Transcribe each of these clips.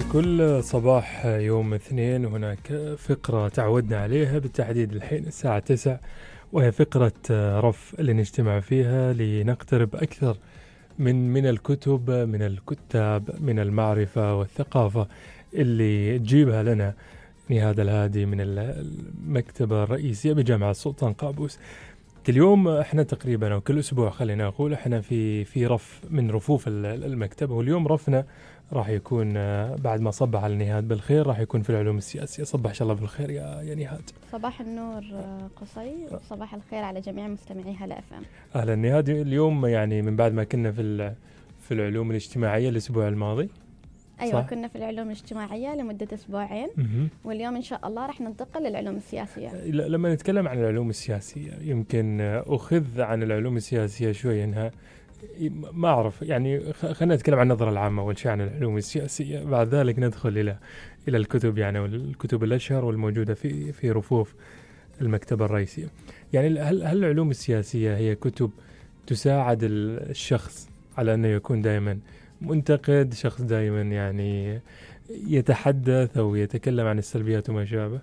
في كل صباح يوم اثنين هناك فقرة تعودنا عليها بالتحديد الحين الساعة تسع وهي فقرة رف اللي نجتمع فيها لنقترب أكثر من من الكتب من الكتاب من المعرفة والثقافة اللي تجيبها لنا نهاد الهادي من المكتبة الرئيسية بجامعة السلطان قابوس. اليوم إحنا تقريبا أو كل أسبوع خلينا أقول إحنا في في رف من رفوف المكتبه واليوم رفنا راح يكون آه، بعد ما صبح على نهاد بالخير راح يكون في العلوم السياسية. صبح إن شاء الله بالخير يا يا نهاد. صباح النور آه، قصي. وصباح الخير على جميع مستمعي هلا أف إم. أهلا نهاد. اليوم يعني من بعد ما كنا في في العلوم الاجتماعية الأسبوع الماضي أيوه صح؟ كنا في العلوم الاجتماعية لمدة أسبوعين واليوم إن شاء الله راح ننتقل للعلوم السياسية. لما نتكلم عن العلوم السياسية يمكن أخذ عن العلوم السياسية شوي إنها ما أعرف يعني خلينا نتكلم عن النظرة العامة أول شيء عن العلوم السياسية بعد ذلك ندخل إلى إلى الكتب يعني والكتب الأشهر والموجودة في في رفوف المكتبة الرئيسية. يعني هل هل العلوم السياسية هي كتب تساعد الشخص على أنه يكون دائما منتقد شخص دائما يعني يتحدث أو يتكلم عن السلبيات وما شابه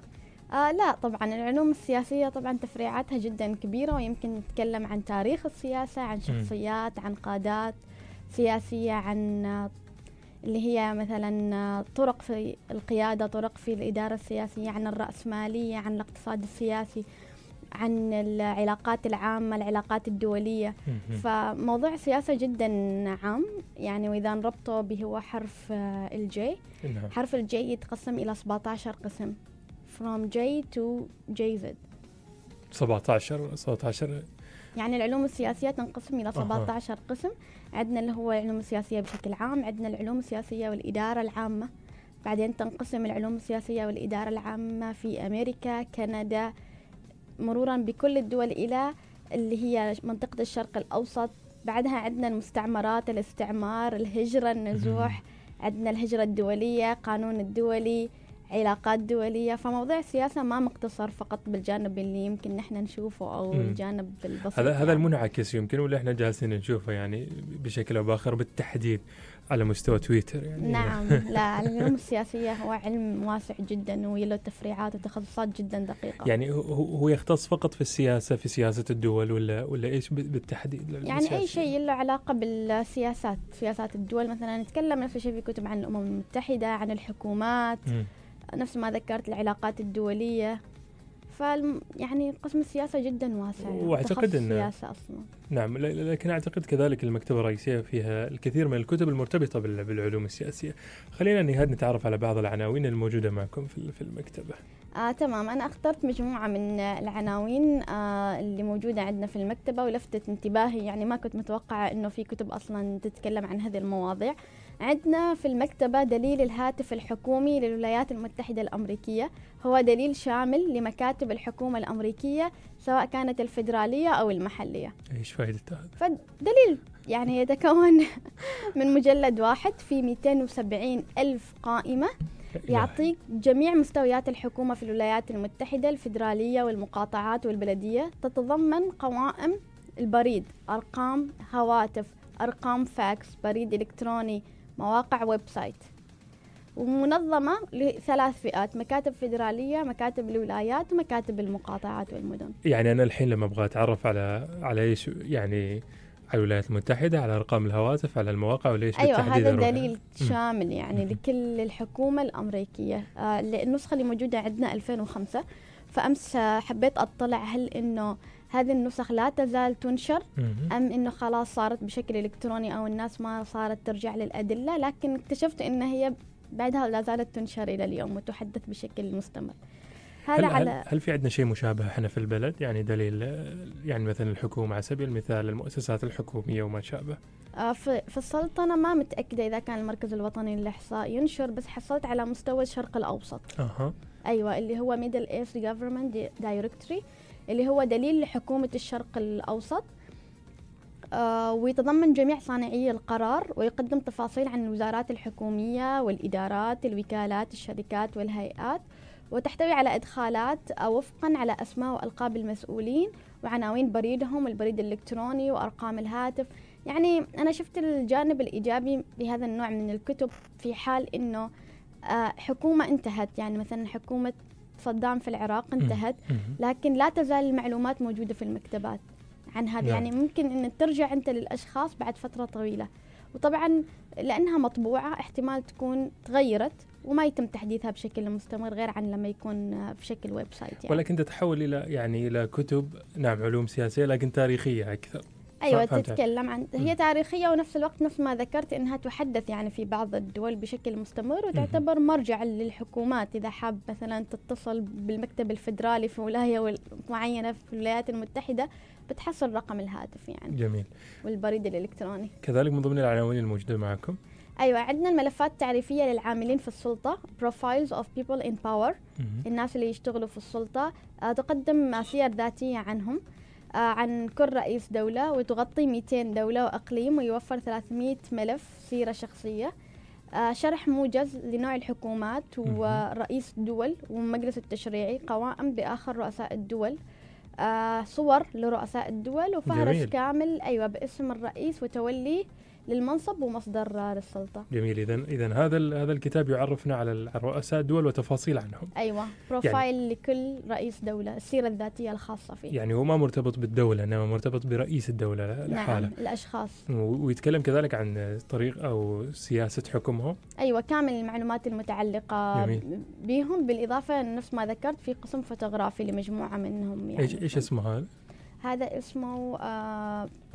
آه لا طبعا العلوم السياسية طبعا تفريعاتها جدا كبيرة ويمكن نتكلم عن تاريخ السياسة عن شخصيات عن قادات سياسية عن اللي هي مثلا طرق في القيادة طرق في الإدارة السياسية عن الرأسمالية عن الاقتصاد السياسي. عن العلاقات العامة العلاقات الدولية. فموضوع السياسة جدا عام يعني وإذا نربطه به هو حرف الجي. نعم. حرف الجي يتقسم إلى 17 قسم from J to JZ 17 17 يعني العلوم السياسية تنقسم إلى 17 أه. قسم. عندنا اللي هو العلوم السياسية بشكل عام عندنا العلوم السياسية والإدارة العامة. بعدين تنقسم العلوم السياسية والإدارة العامة في أمريكا كندا مرورا بكل الدول إلى اللي هي منطقة الشرق الأوسط. بعدها عندنا المستعمرات الاستعمار الهجرة النزوح. عندنا الهجرة الدولية قانون الدولي. علاقات دولية فموضوع السياسة ما مقتصر فقط بالجانب اللي يمكن نحن نشوفه أو. الجانب البسيط هذا يعني. هذا المنعكس يمكن ولا إحنا جالسين نشوفه يعني بشكل أو بآخر بالتحديد على مستوى تويتر يعني نعم لا العلوم السياسية هو علم واسع جدا وله تفريعات وتخصصات جدا دقيقة يعني هو يختص فقط في السياسة في سياسة الدول ولا ولا إيش بالتحديد يعني السياسية. أي شيء له علاقة بالسياسات سياسات الدول مثلا نتكلم نفس الشيء في كتب عن الأمم المتحدة عن الحكومات م. نفس ما ذكرت العلاقات الدولية. ف يعني قسم السياسة جدا واسع وأعتقد ان السياسة أصلا. نعم لكن أعتقد كذلك المكتبة الرئيسية فيها الكثير من الكتب المرتبطة بالعلوم السياسية. خلينا نهاد نتعرف على بعض العناوين الموجودة معكم في المكتبة. آه تمام. أنا أخترت مجموعة من العناوين آه اللي موجودة عندنا في المكتبة ولفتت انتباهي. يعني ما كنت متوقعة إنه في كتب أصلا تتكلم عن هذه المواضيع. عندنا في المكتبة دليل الهاتف الحكومي للولايات المتحدة الأمريكية. هو دليل شامل لمكاتب الحكومة الأمريكية سواء كانت الفيدرالية أو المحلية. إيش فائدته هذا؟ فدليل يعني يتكون من مجلد واحد في 270 ألف قائمة يعطيك جميع مستويات الحكومة في الولايات المتحدة الفيدرالية والمقاطعات والبلدية. تتضمن قوائم البريد أرقام هواتف أرقام فاكس بريد إلكتروني مواقع website. ومنظمة لثلاث فئات مكاتب فيدرالية مكاتب الولايات ومكاتب المقاطعات والمدن. يعني أنا الحين لما أبغى أتعرف على على إيش يعني على الولايات المتحدة على أرقام الهواتف على المواقع ولا إيش أيوة هذا دليل شامل يعني لكل الحكومة الأمريكية. آه النسخة اللي موجودة عندنا 2005 فأمس حبيت أطلع هل إنه هذه النسخ لا تزال تنشر. أم إنه خلاص صارت بشكل إلكتروني أو الناس ما صارت ترجع للأدلة لكن اكتشفت إن هي بعدها لا زالت تنشر إلى اليوم وتحدث بشكل مستمر. هل, على هل, في عندنا شيء مشابه إحنا في البلد؟ يعني دليل يعني مثلا الحكومة على سبيل المثال المؤسسات الحكومية وما شابه. آه في, السلطنة ما متأكدة إذا كان المركز الوطني للإحصاء ينشر بس حصلت على مستوى الشرق الأوسط. أها. أيوة اللي هو Middle East Government Directory اللي هو دليل لحكومة الشرق الأوسط. آه ويتضمن جميع صانعي القرار ويقدم تفاصيل عن الوزارات الحكومية والإدارات الوكالات الشركات والهيئات وتحتوي على إدخالات وفقا على أسماء وألقاب المسؤولين وعناوين بريدهم البريد الإلكتروني وأرقام الهاتف. يعني أنا شفت الجانب الإيجابي بهذا النوع من الكتب في حال أنه آه، حكومة انتهت. يعني مثلا حكومة صدام في العراق انتهت. لكن لا تزال المعلومات موجودة في المكتبات عن هذا نعم. يعني ممكن أن ترجع أنت للأشخاص بعد فترة طويلة وطبعا لأنها مطبوعة احتمال تكون تغيرت وما يتم تحديثها بشكل مستمر غير عن لما يكون آه، في شكل website يعني. ولكن تتحول إلى يعني إلى كتب نعم علوم سياسية لكن تاريخية أكثر أيوه. تتكلم عن. هي تاريخية ونفس الوقت نفس ما ذكرت إنها تحدث يعني في بعض الدول بشكل مستمر وتعتبر مرجع للحكومات. إذا حاب مثلا تتصل بالمكتب الفدرالي في ولاية معينة في الولايات المتحدة بتحصل رقم الهاتف يعني. جميل. والبريد الإلكتروني. كذلك من ضمن العناوين الموجودة معكم. أيوه عندنا الملفات التعريفية للعاملين في السلطة profiles of people in power. مهم. الناس اللي يشتغلوا في السلطة. آه، تقدم سير ذاتية عنهم. عن كل رئيس دولة وتغطي 200 دولة وأقليم ويوفر 300 ملف سيرة شخصية. آه، شرح موجز لنوع الحكومات ورئيس الدول والمجلس التشريعي قوائم بآخر رؤساء الدول. آه، صور لرؤساء الدول وفهرس جميل. كامل أيوة باسم الرئيس وتوليه للمنصب ومصدر للسلطة. جميل. اذا اذا هذا هذا الكتاب يعرفنا على رؤساء الدول وتفاصيل عنهم. أيوة. profile لكل رئيس دولة السيرة الذاتية الخاصة فيه. يعني هو ما مرتبط بالدولة إنما مرتبط برئيس الدولة لحاله نعم الأشخاص. و- ويتكلم كذلك عن طريق أو سياسة حكمهم. أيوة كامل المعلومات المتعلقة جميل. بهم. بالإضافة نفس ما ذكرت في قسم فوتوغرافي لمجموعة منهم يعني. إيش إيش اسمه هذا؟ هذا اسمه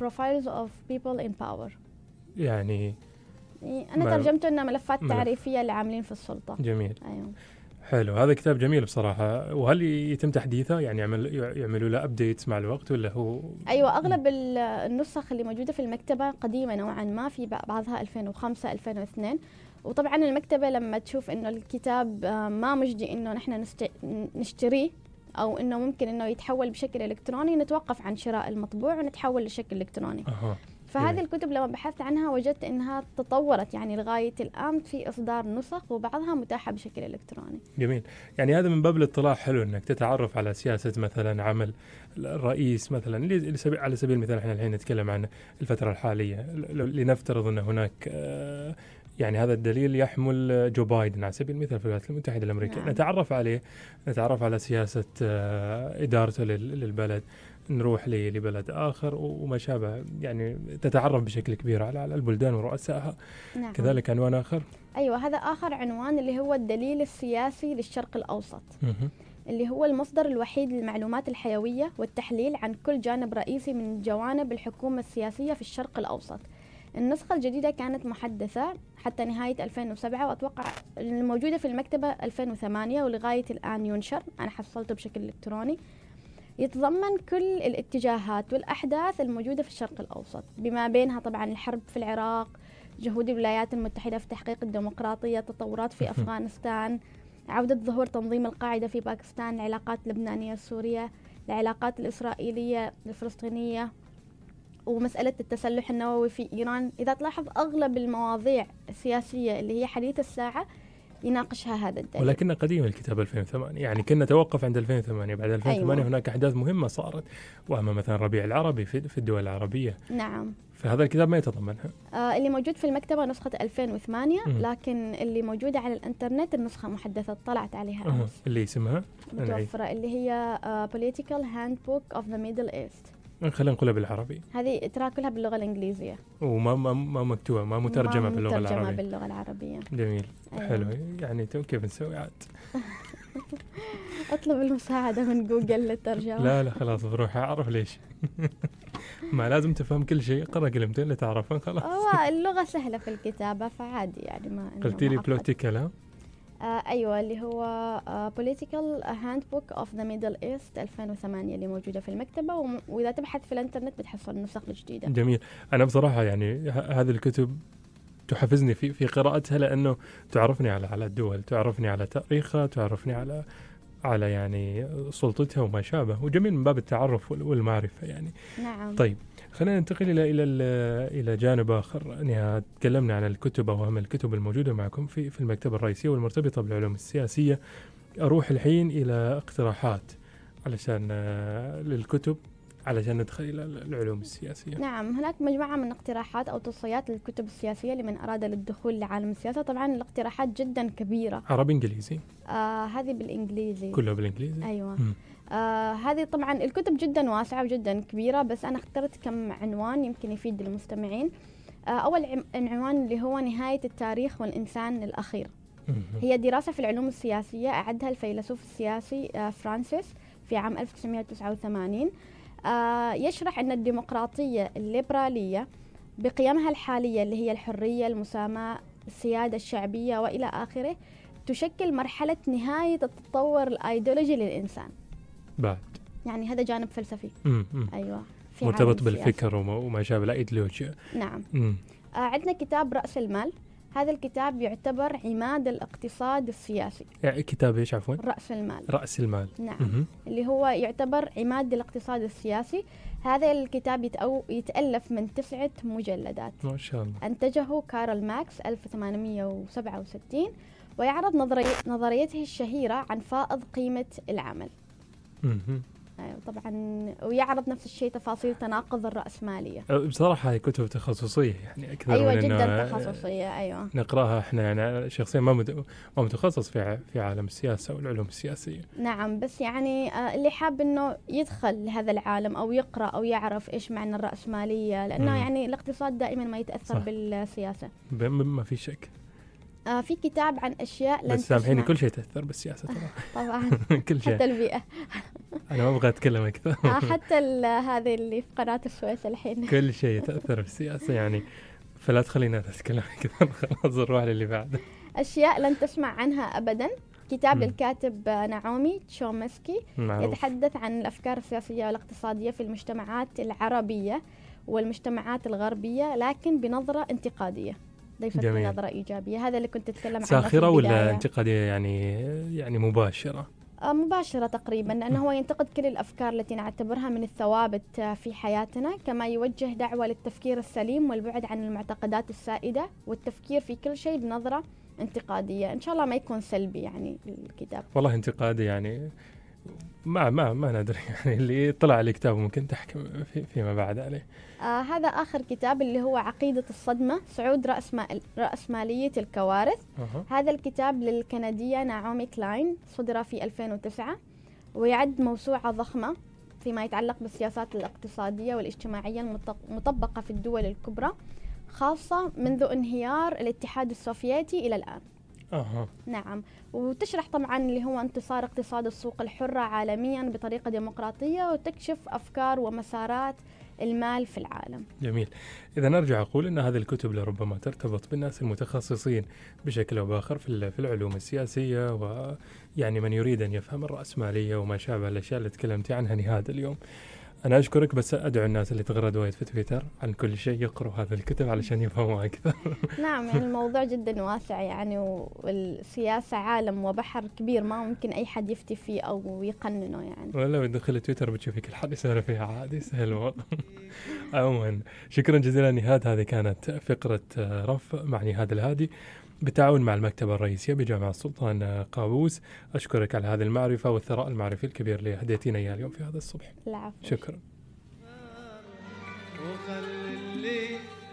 Profiles of People in Power. يعني أنا ما- ترجمته إنه ملفات ملف. تعريفية للعاملين في السلطة. جميل. أيوة. حلو. هذا كتاب جميل بصراحة. وهل يتم تحديثه؟ يعني يعمل يعملوا له ابديتس مع الوقت ولا هو؟ أيوة أغلب ال- النسخ اللي موجودة في المكتبة قديمة نوعا ما في بع- بعضها 2005 2002 وطبعا المكتبة لما تشوف إنه الكتاب آه، ما مجدي إنه نحن نشتريه أو إنه ممكن إنه يتحول بشكل إلكتروني نتوقف عن شراء المطبوع ونتحول لشكل إلكتروني. أها. فهذه جميل. الكتب لما بحثت عنها وجدت إنها تطورت يعني لغاية الآن في إصدار نسخ وبعضها متاحة بشكل إلكتروني. جميل. يعني هذا من باب الاطلاع حلو إنك تتعرف على سياسة مثلا عمل الرئيس مثلا على سبيل المثال إحنا الحين نتكلم عن الفترة الحالية. لنفترض إن هناك آه، يعني هذا الدليل يحمل جو بايدن على سبيل المثال في الولايات المتحدة الأمريكية. نعم. نتعرف عليه نتعرف على سياسة آه، إدارته لل- للبلد. نروح لبلد آخر وما شابه يعني تتعرف بشكل كبير على البلدان ورؤسائها. نعم. كذلك عنوان آخر؟ أيوة هذا آخر عنوان اللي هو الدليل السياسي للشرق الأوسط. مهم. اللي هو المصدر الوحيد للمعلومات الحيوية والتحليل عن كل جانب رئيسي من جوانب الحكومة السياسية في الشرق الأوسط. النسخة الجديدة كانت محدثة حتى نهاية 2007 وأتوقع الموجودة في المكتبة 2008 ولغاية الآن ينشر. أنا حصلته بشكل إلكتروني. يتضمن كل الاتجاهات والأحداث الموجودة في الشرق الأوسط بما بينها طبعا الحرب في العراق جهود الولايات المتحدة في تحقيق الديمقراطية تطورات في أفغانستان عودة ظهور تنظيم القاعدة في باكستان العلاقات اللبنانية السورية العلاقات الإسرائيلية الفلسطينية ومسألة التسلح النووي في إيران. إذا تلاحظ أغلب المواضيع السياسية اللي هي حديث الساعة يناقشها هذا الدليل. ولكن قديم الكتاب 2008 يعني كنا توقف عند 2008 بعد 2008 أيوة. هناك أحداث مهمة صارت. وأما مثلا الربيع العربي في, الدول العربية. نعم. فهذا الكتاب ما يتضمنها آه اللي موجود في المكتبة نسخة 2008 مم. لكن اللي موجودة على الإنترنت النسخة محدثة طلعت عليها. أمس اللي اسمها؟ متوفرة اللي هي آه Political Handbook of the Middle East. خلينا نقولها بالعربي. هذه ترى كلها باللغة الإنجليزية. وما ما, ما مكتوبة ما مترجمة ما باللغة مترجمة العربية. باللغة العربية. جميل. أيوة. حلو. يعني تو كيف نسوي؟ عاد. أطلب المساعدة من جوجل للترجمة. لا لا خلاص بروح أعرف ليش. ما لازم تفهم كل شيء. قرأ كلمتين اللي تعرفهم خلاص. هو اللغة سهلة في الكتابة فعادي يعني ما قلتي لي. political ها؟ آه أيوة اللي هو آه Political Handbook of the Middle East 2008 اللي موجودة في المكتبة وم- وإذا تبحث في الإنترنت بتحصل النسخ الجديدة جميل. أنا بصراحة يعني ه- هذه الكتب تحفزني في في قراءتها لأنه تعرفني على على الدول تعرفني على تاريخها تعرفني على على يعني سلطتها وما شابه وجميل من باب التعرف وال- والمعرفة يعني. نعم. طيب. خلينا ننتقل إلى إلى ال- إلى جانب آخر. نهاية تكلمنا عن الكتب أو أهم الكتب الموجودة معكم في في المكتبة الرئيسية والمرتبطة بالعلوم السياسية. أروح الحين إلى اقتراحات علشان آه، للكتب علشان ندخل إلى العلوم السياسية. نعم هناك مجموعة من اقتراحات أو توصيات للكتب السياسية لمن أراد للدخول لعالم السياسة. طبعا الاقتراحات جدا كبيرة. عربي إنجليزي. آه هذه بالإنجليزي. كله بالإنجليزي؟ أيوة. مم. آه هذه طبعا الكتب جدا واسعة وجدا كبيرة بس أنا اخترت كم عنوان يمكن يفيد المستمعين. آه أول عنوان اللي هو نهاية التاريخ والإنسان الأخير. هي دراسة في العلوم السياسية أعدها الفيلسوف السياسي آه، فرانسيس في عام 1989 آه، يشرح أن الديمقراطية الليبرالية بقيمها الحالية اللي هي الحرية المساواة السيادة الشعبية وإلى آخره تشكل مرحلة نهاية التطور الأيديولوجي للإنسان. بعد يعني هذا جانب فلسفي مم. مم. أيوة في مرتبط. بالفكر وما, وما شابه الايديولوجيا نعم مم. آه، عندنا كتاب رأس المال هذا الكتاب يعتبر عماد الاقتصاد السياسي يعني كتاب إيش عفوا؟ رأس المال رأس المال نعم مم. اللي هو يعتبر عماد الاقتصاد السياسي هذا الكتاب يتأو يتألف من تسعة مجلدات ما شاء الله أنتجه كارل ماكس 1867 ويعرض نظري نظريته الشهيرة عن فائض قيمة العمل طبعا ويعرض نفس الشيء تفاصيل تناقض الرأسمالية أه، بصراحة هي كتب تخصصية يعني أكثر أيوة من جدا تخصصية أيوة. نقرأها إحنا يعني أنا شخصيا ما ما متخصص في في عالم السياسة والعلوم السياسية. نعم بس يعني آه، اللي حاب إنه يدخل لهذا العالم أو يقرأ أو يعرف إيش معنى الراسماليه لأنه مم. يعني الاقتصاد دائما ما يتأثر صح. بالسياسة. ب- م- ما في شك. آه في كتاب عن أشياء لن بس سامحيني. كل شيء تأثر بالسياسة ترى. طبعا كل شيء. حتى البيئة. أنا ما أبغى أتكلم أكثر. آه حتى هذه اللي في قناة السويس الحين. كل شيء تأثر بالسياسة يعني فلا تخلينا نتكلم أكثر. خلاص نروح للي بعده. أشياء لن تسمع عنها ابدا. كتاب. للكاتب آه، نعومي تشومسكي. معروف. يتحدث عن الأفكار السياسية والاقتصادية في المجتمعات العربية والمجتمعات الغربية لكن بنظرة انتقادية. ليست جميل. بنظره إيجابية. هذا اللي كنت اتكلم عنه ساخرة ولا. انتقادية يعني يعني مباشرة؟ مباشرة تقريبا لأنه هو ينتقد كل الأفكار التي نعتبرها من الثوابت آه، في حياتنا كما يوجه دعوة للتفكير السليم والبعد عن المعتقدات السائدة والتفكير في كل شيء بنظرة انتقادية. إن شاء الله ما يكون سلبي يعني الكتاب. والله انتقادي يعني ما ما ما ندري يعني اللي على الكتاب ممكن تحكم في فيما بعد عليه. آه هذا آخر كتاب اللي هو عقيدة الصدمة صعود رأس, ما رأسمالية الكوارث أها. هذا الكتاب للكندية نعومي كلاين صدر في 2009 ويعد موسوعة ضخمة فيما يتعلق بالسياسات الاقتصادية والاجتماعية المط- المطبقة في الدول الكبرى خاصة منذ انهيار الاتحاد السوفيتي إلى الآن أها. نعم. وتشرح طبعا اللي هو انتصار اقتصاد السوق الحرة عالميا بطريقة ديمقراطية وتكشف أفكار ومسارات المال في العالم. جميل. إذا نرجع أقول إن هذه الكتب لربما ترتبط بالناس المتخصصين بشكل أو بآخر في في العلوم السياسية ويعني من يريد أن يفهم الرأسمالية وما شابه الأشياء اللي تكلمتي عنها نهاد اليوم. أنا أشكرك بس أدعو الناس اللي تغرد وايد في تويتر عن كل شيء يقروا هذه الكتب علشان يفهموا أكثر نعم يعني الموضوع جدا واسع يعني والسياسة عالم وبحر كبير ما ممكن أي حد يفتي فيه أو يقننه يعني. ولا لو تدخل تويتر بتشوفي كل حد يسولف فيها عادي سهل عموما شكرا جزيلا نهاد هذه كانت فقرة آه، رف مع نهاد الهادي. بالتعاون مع المكتبة الرئيسية بجامعة السلطان آه، قابوس. أشكرك على هذه المعرفة والثراء المعرفي الكبير اللي هديتينا إياه اليوم في هذا الصبح. العفو. شكرا. وخلي اللي